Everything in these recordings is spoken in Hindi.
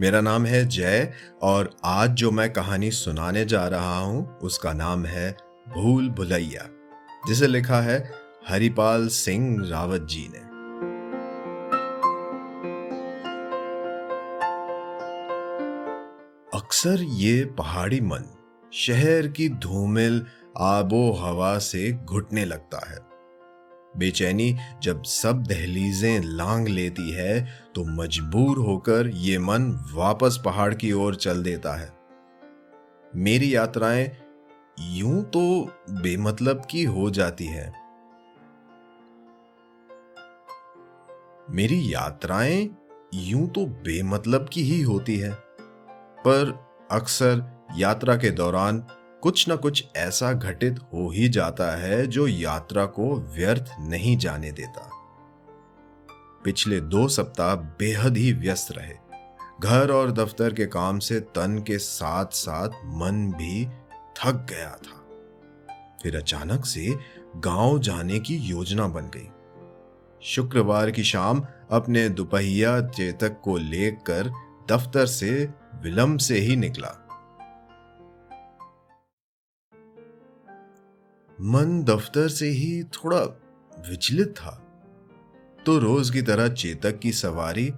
मेरा नाम है जय और आज जो मैं कहानी सुनाने जा रहा हूँ, उसका नाम है भूल भुलैया, जिसे लिखा है हरिपाल सिंह रावत जी ने। अक्सर ये पहाड़ी मन शहर की धूमिल आबो हवा से घुटने लगता है। बेचैनी, जब सब दहलीजें लांग लेती है तो मजबूर होकर ये मन वापस पहाड़ की ओर चल देता है। मेरी यात्राएँ यूँ तो बेमतलब की हो जाती है। मेरी यात्राएँ यूँ तो बेमतलब की ही होती है, पर अक्सर यात्रा के दौरान कुछ न कुछ ऐसा घटित हो ही जाता है जो यात्रा को व्यर्थ नहीं जाने देता। पिछले दो सप्ताह बेहद ही व्यस्त रहे। घर और दफ्तर के काम से तन के साथ साथ मन भी थक गया था। फिर अचानक से गाँव जाने की योजना बन गई। शुक्रवार की शाम अपने दुपहिया चेतक को लेकर दफ्तर से विलंब से ही निकला। मन दफ्तर से ही थोड़ा विचलित था। तो रोज की तरह चेतक की सवारी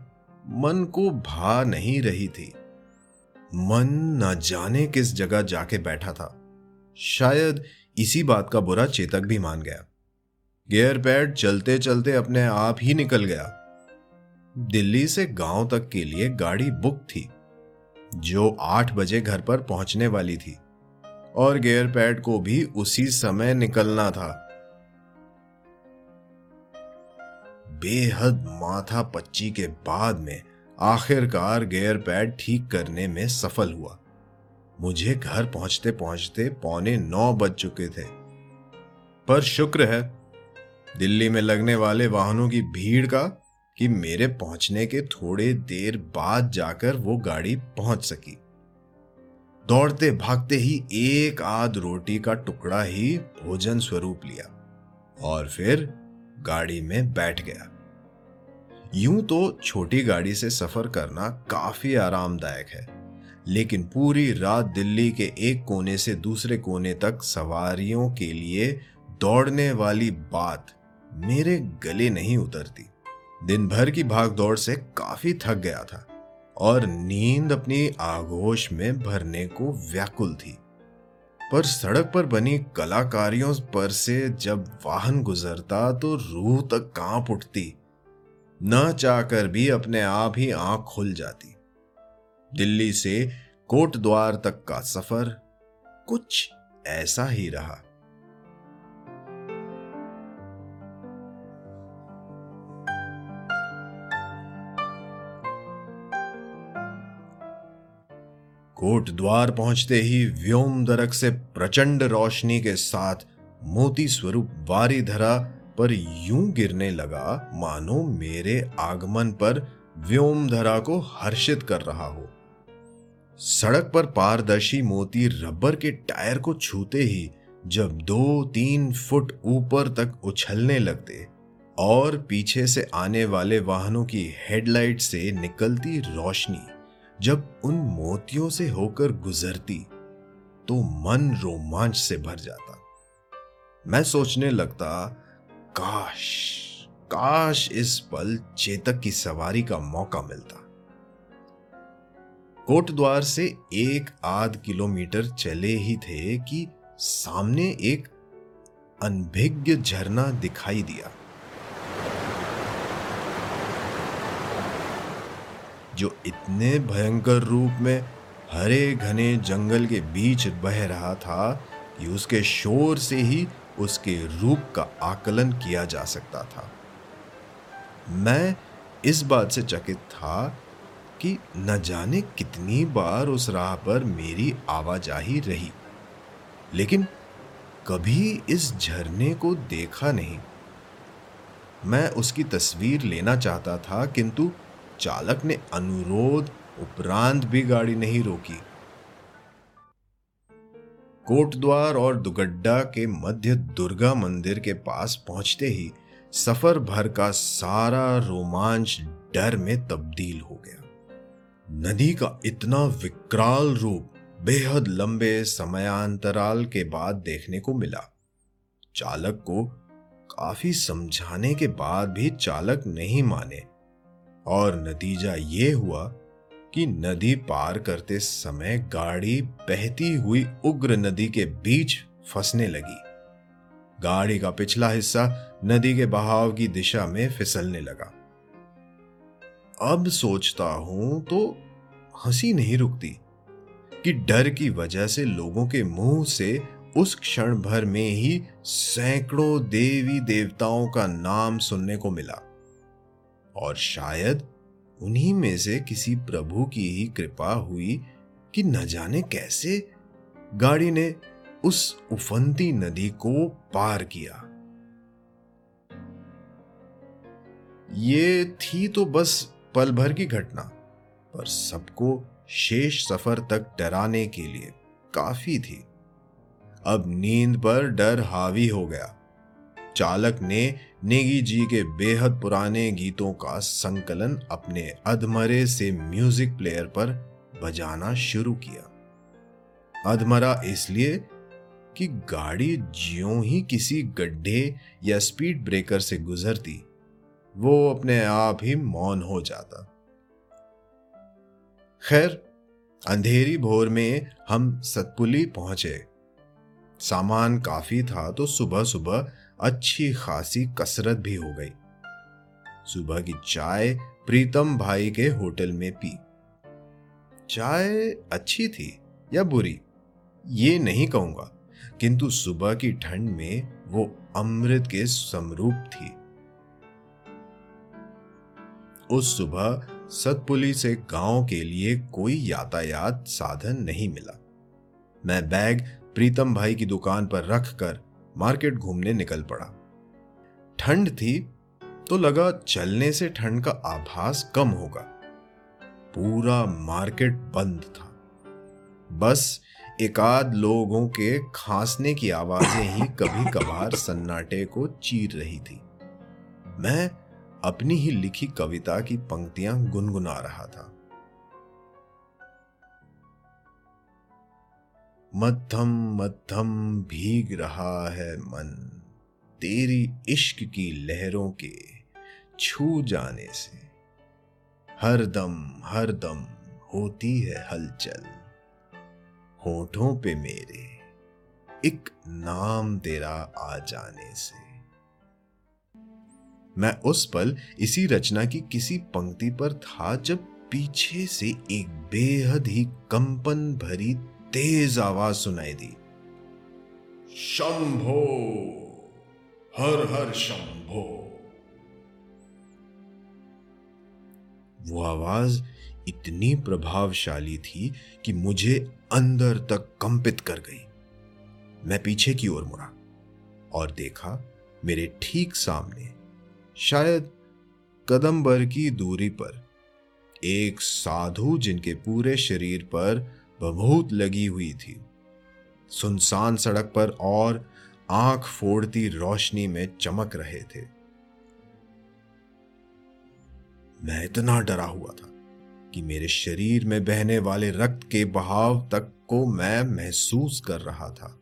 मन को भा नहीं रही थी। मन न जाने किस जगह जाके बैठा था। शायद इसी बात का बुरा चेतक भी मान गया। गेयर पैड चलते चलते अपने आप ही निकल गया। दिल्ली से गाँव तक के लिए गाड़ी बुक थी, जो आठ बजे घर पर पहुँचने वाली थी। और गेयर पैड को भी उसी समय निकलना था। बेहद माथा पच्ची के बाद में आखिरकार गेयर पैड ठीक करने में सफल हुआ। मुझे घर पहुँचते पहुँचते पौने नौ बज चुके थे। पर शुक्र है, दिल्ली में लगने वाले वाहनों की भीड़ का कि मेरे पहुँचने के थोड़े देर बाद जाकर वो गाड़ी पहुँच सकी। दौड़ते भागते ही एक आध रोटी का टुकड़ा ही भोजन स्वरूप लिया और फिर गाड़ी में बैठ गया। यूँ तो छोटी गाड़ी से सफ़र करना काफ़ी आरामदायक है, लेकिन पूरी रात दिल्ली के एक कोने से दूसरे कोने तक सवारियों के लिए दौड़ने वाली बात मेरे गले नहीं उतरती। दिन भर की भाग दौड़ से काफ़ी थक गया था। और नींद अपनी आगोश में भरने को व्याकुल थी। पर सड़क पर बनी कलाकारियों पर से जब वाहन गुजरता तो रूह तक काँप उठती। न चाहकर भी अपने आप ही आँख खुल जाती। दिल्ली से कोट द्वार तक का सफ़र कुछ ऐसा ही रहा। कोट द्वार पहुँचते ही व्योम दरक से प्रचंड रोशनी के साथ मोती स्वरूप वारी धरा पर यूँ गिरने लगा, मानो मेरे आगमन पर व्योम धरा को हर्षित कर रहा हो। सड़क पर पारदर्शी मोती रबर के टायर को छूते ही जब दो तीन फुट ऊपर तक उछलने लगते और पीछे से आने वाले वाहनों की हेडलाइट से निकलती रोशनी जब उन मोतियों से होकर गुजरती तो मन रोमांच से भर जाता। मैं सोचने लगता, काश काश इस पल चेतक की सवारी का मौका मिलता। कोटद्वार से एक आध किलोमीटर चले ही थे कि सामने एक अनभिज्ञ झरना दिखाई दिया। जो इतने भयंकर रूप में हरे घने जंगल के बीच बह रहा था कि उसके शोर से ही उसके रूप का आकलन किया जा सकता था। मैं इस बात से चकित था कि न जाने कितनी बार उस राह पर मेरी आवाजाही रही, लेकिन कभी इस झरने को देखा नहीं। मैं उसकी तस्वीर लेना चाहता था, किंतु चालक ने अनुरोध, उपरांत भी गाड़ी नहीं रोकी। कोटद्वार और दुगड्डा के मध्य दुर्गा मंदिर के पास पहुँचते ही सफ़र भर का सारा रोमांच डर में तब्दील हो गया। नदी का इतना विकराल रूप बेहद लंबे समयांतराल के बाद देखने को मिला। चालक को काफ़ी समझाने के बाद भी चालक नहीं माने। और नतीजा ये हुआ कि नदी पार करते समय गाड़ी बहती हुई उग्र नदी के बीच फंसने लगी। गाड़ी का पिछला हिस्सा नदी के बहाव की दिशा में फिसलने लगा। अब सोचता हूँ तो हँसी नहीं रुकती कि डर की वजह से लोगों के मुँह से उस क्षण भर में ही सैकड़ों देवी देवताओं का नाम सुनने को मिला। और शायद उन्हीं में से किसी प्रभु की ही कृपा हुई कि न जाने कैसे गाड़ी ने उस उफंती नदी को पार किया। ये थी तो बस पल भर की घटना, पर सबको शेष सफ़र तक डराने के लिए काफ़ी थी। अब नींद पर डर हावी हो गया। चालक ने नेगी जी के बेहद पुराने गीतों का संकलन अपने अधमरे से म्यूज़िक प्लेयर पर बजाना शुरू किया। अधमरा इसलिए कि गाड़ी ज्यों ही किसी गड्ढे या स्पीड ब्रेकर से गुजरती, वो अपने आप ही मौन हो जाता। खैर, अंधेरी भोर में हम सतपुली पहुँचे। सामान काफ़ी था तो सुबह सुबह अच्छी खासी कसरत भी हो गई। सुबह की चाय प्रीतम भाई के होटल में पी। चाय अच्छी थी या बुरी? ये नहीं कहूँगा, किंतु सुबह की ठंड में वो अमृत के समरूप थी। उस सुबह सतपुली से गाँव के लिए कोई यातायात साधन नहीं मिला। मैं बैग प्रीतम भाई की दुकान पर रखकर मार्केट घूमने निकल पड़ा। ठंड थी तो लगा चलने से ठंड का आभास कम होगा। पूरा मार्केट बंद था। बस एकाध लोगों के खांसने की आवाज़ें ही कभी कभार सन्नाटे को चीर रही थी। मैं अपनी ही लिखी कविता की पंक्तियाँ गुनगुना रहा था। मध्यम मध्यम भीग रहा है मन। तेरी इश्क की लहरों के छू जाने से। हर दम हर दम होती है हलचल। होठों पे मेरे एक नाम तेरा आ जाने से। मैं उस पल इसी रचना की किसी पंक्ति पर था जब पीछे से एक बेहद ही कंपन भरी तेज आवाज़ सुनाई दी। शंभो हर हर शंभो। वो आवाज़ इतनी प्रभावशाली थी कि मुझे अंदर तक कंपित कर गई। मैं पीछे की ओर मुड़ा और देखा मेरे ठीक सामने शायद कदम भर की दूरी पर एक साधु जिनके पूरे शरीर पर बभूत लगी हुई थी। सुनसान सड़क पर और आँख फोड़ती रोशनी में चमक रहे थे। मैं इतना डरा हुआ था कि मेरे शरीर में बहने वाले रक्त के बहाव तक को मैं महसूस कर रहा था।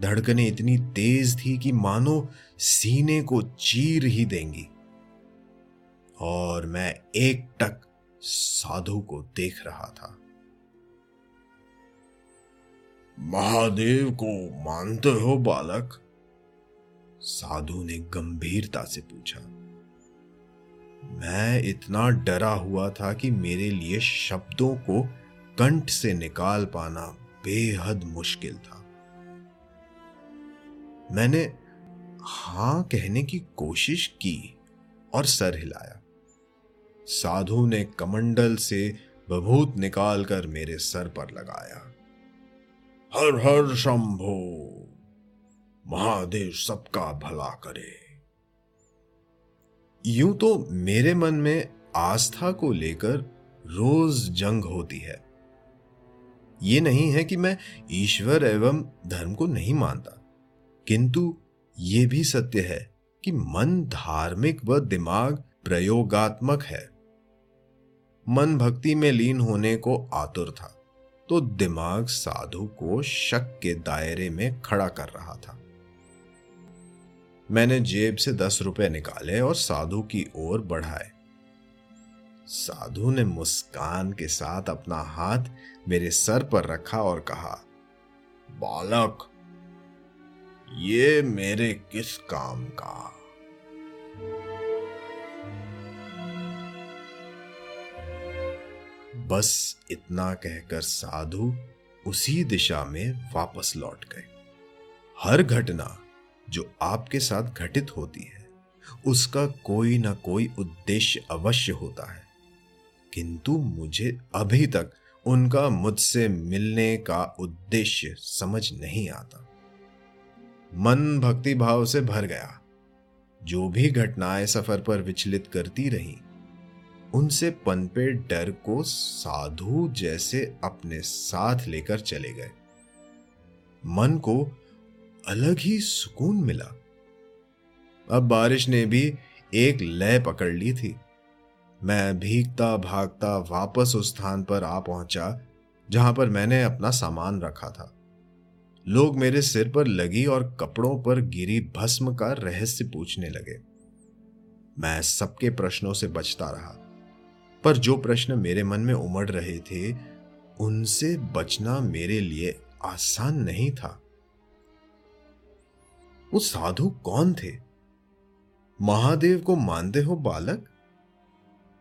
धड़कने इतनी तेज थी कि मानो सीने को चीर ही देंगी। और मैं एक टक साधु को देख रहा था। महादेव को मानते हो, बालक? साधु ने गंभीरता से पूछा। मैं इतना डरा हुआ था कि मेरे लिए शब्दों को कंठ से निकाल पाना बेहद मुश्किल था। मैंने हाँ कहने की कोशिश की और सर हिलाया। साधु ने कमंडल से बभूत निकालकर मेरे सर पर लगाया। हर हर शंभो। महादेव सबका भला करे। यूँ तो मेरे मन में आस्था को लेकर रोज जंग होती है। ये नहीं है कि मैं ईश्वर एवं धर्म को नहीं मानता, किंतु ये भी सत्य है कि मन धार्मिक व दिमाग प्रयोगात्मक है। मन भक्ति में लीन होने को आतुर था। तो दिमाग साधु को शक के दायरे में खड़ा कर रहा था। मैंने जेब से दस रुपए निकाले और साधु की ओर बढ़ाए। साधु ने मुस्कान के साथ अपना हाथ मेरे सर पर रखा और कहा, बालक, ये मेरे किस काम का? बस इतना कहकर साधु उसी दिशा में वापस लौट गए। हर घटना जो आपके साथ घटित होती है, उसका कोई ना कोई उद्देश्य अवश्य होता है। किंतु मुझे अभी तक उनका मुझसे मिलने का उद्देश्य समझ नहीं आता। मन भक्ति भाव से भर गया। जो भी घटनाएँ सफ़र पर विचलित करती रही उनसे पनपे डर को साधु जैसे अपने साथ लेकर चले गए। मन को अलग ही सुकून मिला। अब बारिश ने भी एक लय पकड़ ली थी। मैं भीगता भागता वापस उस स्थान पर आ पहुँचा, जहाँ पर मैंने अपना सामान रखा था। लोग मेरे सिर पर लगी और कपड़ों पर गिरी भस्म का रहस्य पूछने लगे। मैं सबके प्रश्नों से बचता रहा। पर जो प्रश्न मेरे मन में उमड़ रहे थे, उनसे बचना मेरे लिए आसान नहीं था। वो साधु कौन थे? महादेव को मानते हो बालक?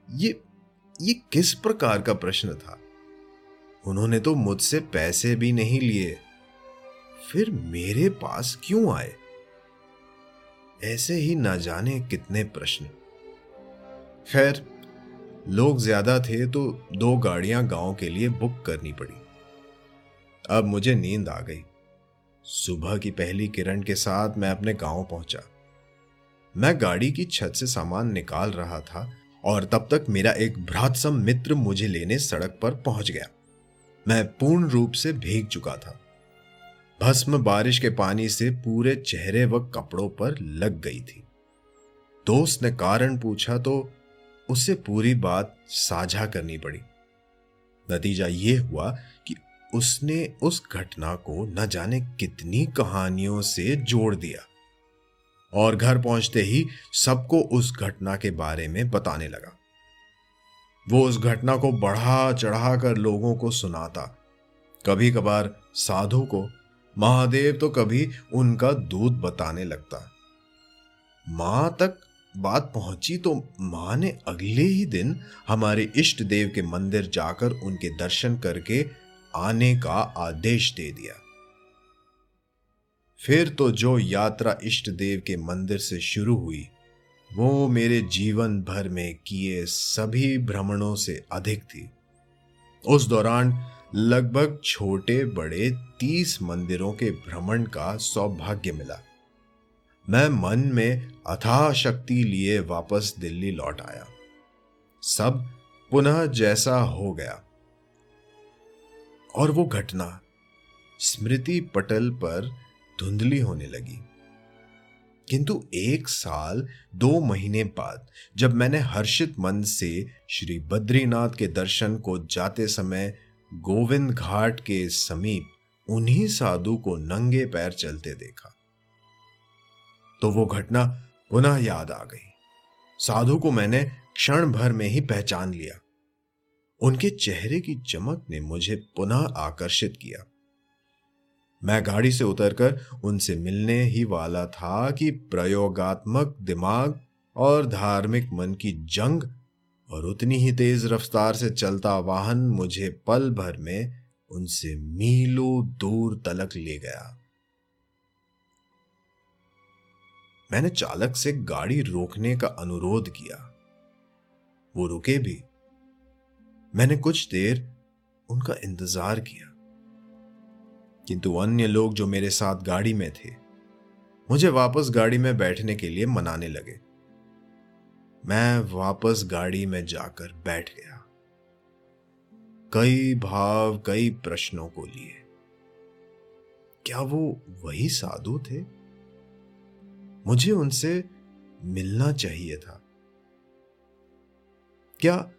ये ये किस प्रकार का प्रश्न था? उन्होंने तो मुझसे पैसे भी नहीं लिए। फिर मेरे पास क्यों आए? ऐसे ही ना जाने कितने प्रश्न। खैर लोग ज़्यादा थे तो दो गाड़ियाँ गाँव के लिए बुक करनी पड़ी। अब मुझे नींद आ गई। सुबह की पहली किरण के साथ मैं अपने गाँव पहुँचा। मैं गाड़ी की छत से सामान निकाल रहा था और तब तक मेरा एक भ्रातसम मित्र मुझे लेने सड़क पर पहुँच गया। मैं पूर्ण रूप से भीग चुका था। भस्म बारिश के पानी से पूरे चेहरे व कपड़ों पर लग गई थी। दोस्त ने कारण पूछा तो उससे पूरी बात साझा करनी पड़ी। नतीजा यह हुआ कि उसने उस घटना को न जाने कितनी कहानियों से जोड़ दिया और घर पहुँचते ही सबको उस घटना के बारे में बताने लगा। वो उस घटना को बढ़ा चढ़ा कर लोगों को सुनाता। कभी कभार साधु को, महादेव तो कभी उनका दूध बताने लगता। माँ तक बात पहुँची तो माँ ने अगले ही दिन हमारे इष्ट देव के मंदिर जाकर उनके दर्शन करके आने का आदेश दे दिया। फिर तो जो यात्रा इष्ट देव के मंदिर से शुरू हुई, वो मेरे जीवन भर में किए सभी भ्रमणों से अधिक थी। उस दौरान लगभग छोटे बड़े तीस मंदिरों के भ्रमण का सौभाग्य मिला। मैं मन में अथाह शक्ति लिए वापस दिल्ली लौट आया। सब पुनः जैसा हो गया। और वो घटना स्मृति पटल पर धुंधली होने लगी। किंतु एक साल, दो महीने बाद, जब मैंने हर्षित मन से श्री बद्रीनाथ के दर्शन को जाते समय गोविंद घाट के समीप उन्हीं साधु को नंगे पैर चलते देखा। तो वो घटना पुनः याद आ गई। साधु को मैंने क्षण भर में ही पहचान लिया। उनके चेहरे की चमक ने मुझे पुनः आकर्षित किया। मैं गाड़ी से उतरकर उनसे मिलने ही वाला था कि प्रयोगात्मक दिमाग और धार्मिक मन की जंग और उतनी ही तेज रफ्तार से चलता वाहन मुझे पल भर में उनसे मीलों दूर तलक ले गया। मैंने चालक से गाड़ी रोकने का अनुरोध किया। वो रुके भी। मैंने कुछ देर उनका इंतज़ार किया। किंतु अन्य लोग जो मेरे साथ गाड़ी में थे, मुझे वापस गाड़ी में बैठने के लिए मनाने लगे। मैं वापस गाड़ी में जाकर बैठ गया। कई भाव, कई प्रश्नों को लिए। क्या वो वही साधु थे? मुझे उनसे मिलना चाहिए था। क्या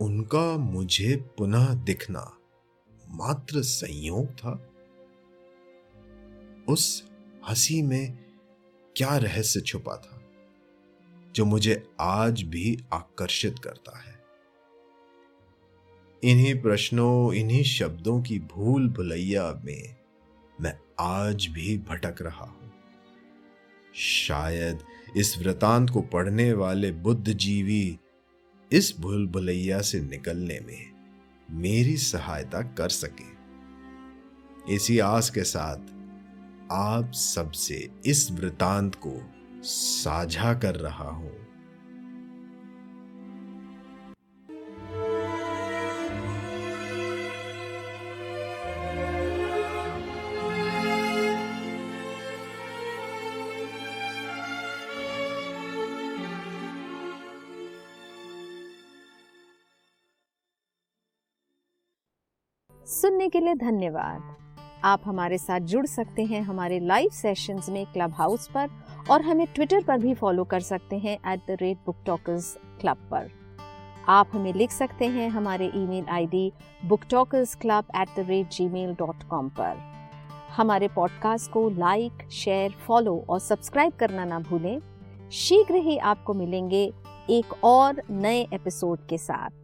उनका मुझे पुनः दिखना मात्र संयोग था? उस हँसी में क्या रहस्य छुपा था, जो मुझे आज भी आकर्षित करता है? इन्हीं प्रश्नों, इन्हीं शब्दों की भूल भुलैया में मैं आज भी भटक रहा हूँ। शायद इस वृतांत को पढ़ने वाले बुद्धिजीवी इस भूल भुलैया से निकलने में मेरी सहायता कर सके। इसी आस के साथ आप सबसे इस वृतांत को साझा कर रहा हूँ। सुनने के लिए धन्यवाद। आप हमारे साथ जुड़ सकते हैं हमारे लाइव सेशंस में क्लब हाउस पर और हमें ट्विटर पर भी फॉलो कर सकते हैं at the rate Book Talkers Club पर। आप हमें लिख सकते हैं हमारे email ID Book Talkers Club at the rate Gmail dot com पर। हमारे पॉडकास्ट को लाइक शेयर फॉलो और सब्सक्राइब करना ना भूलें। शीघ्र ही आपको मिलेंगे एक और नए एपिसोड के साथ।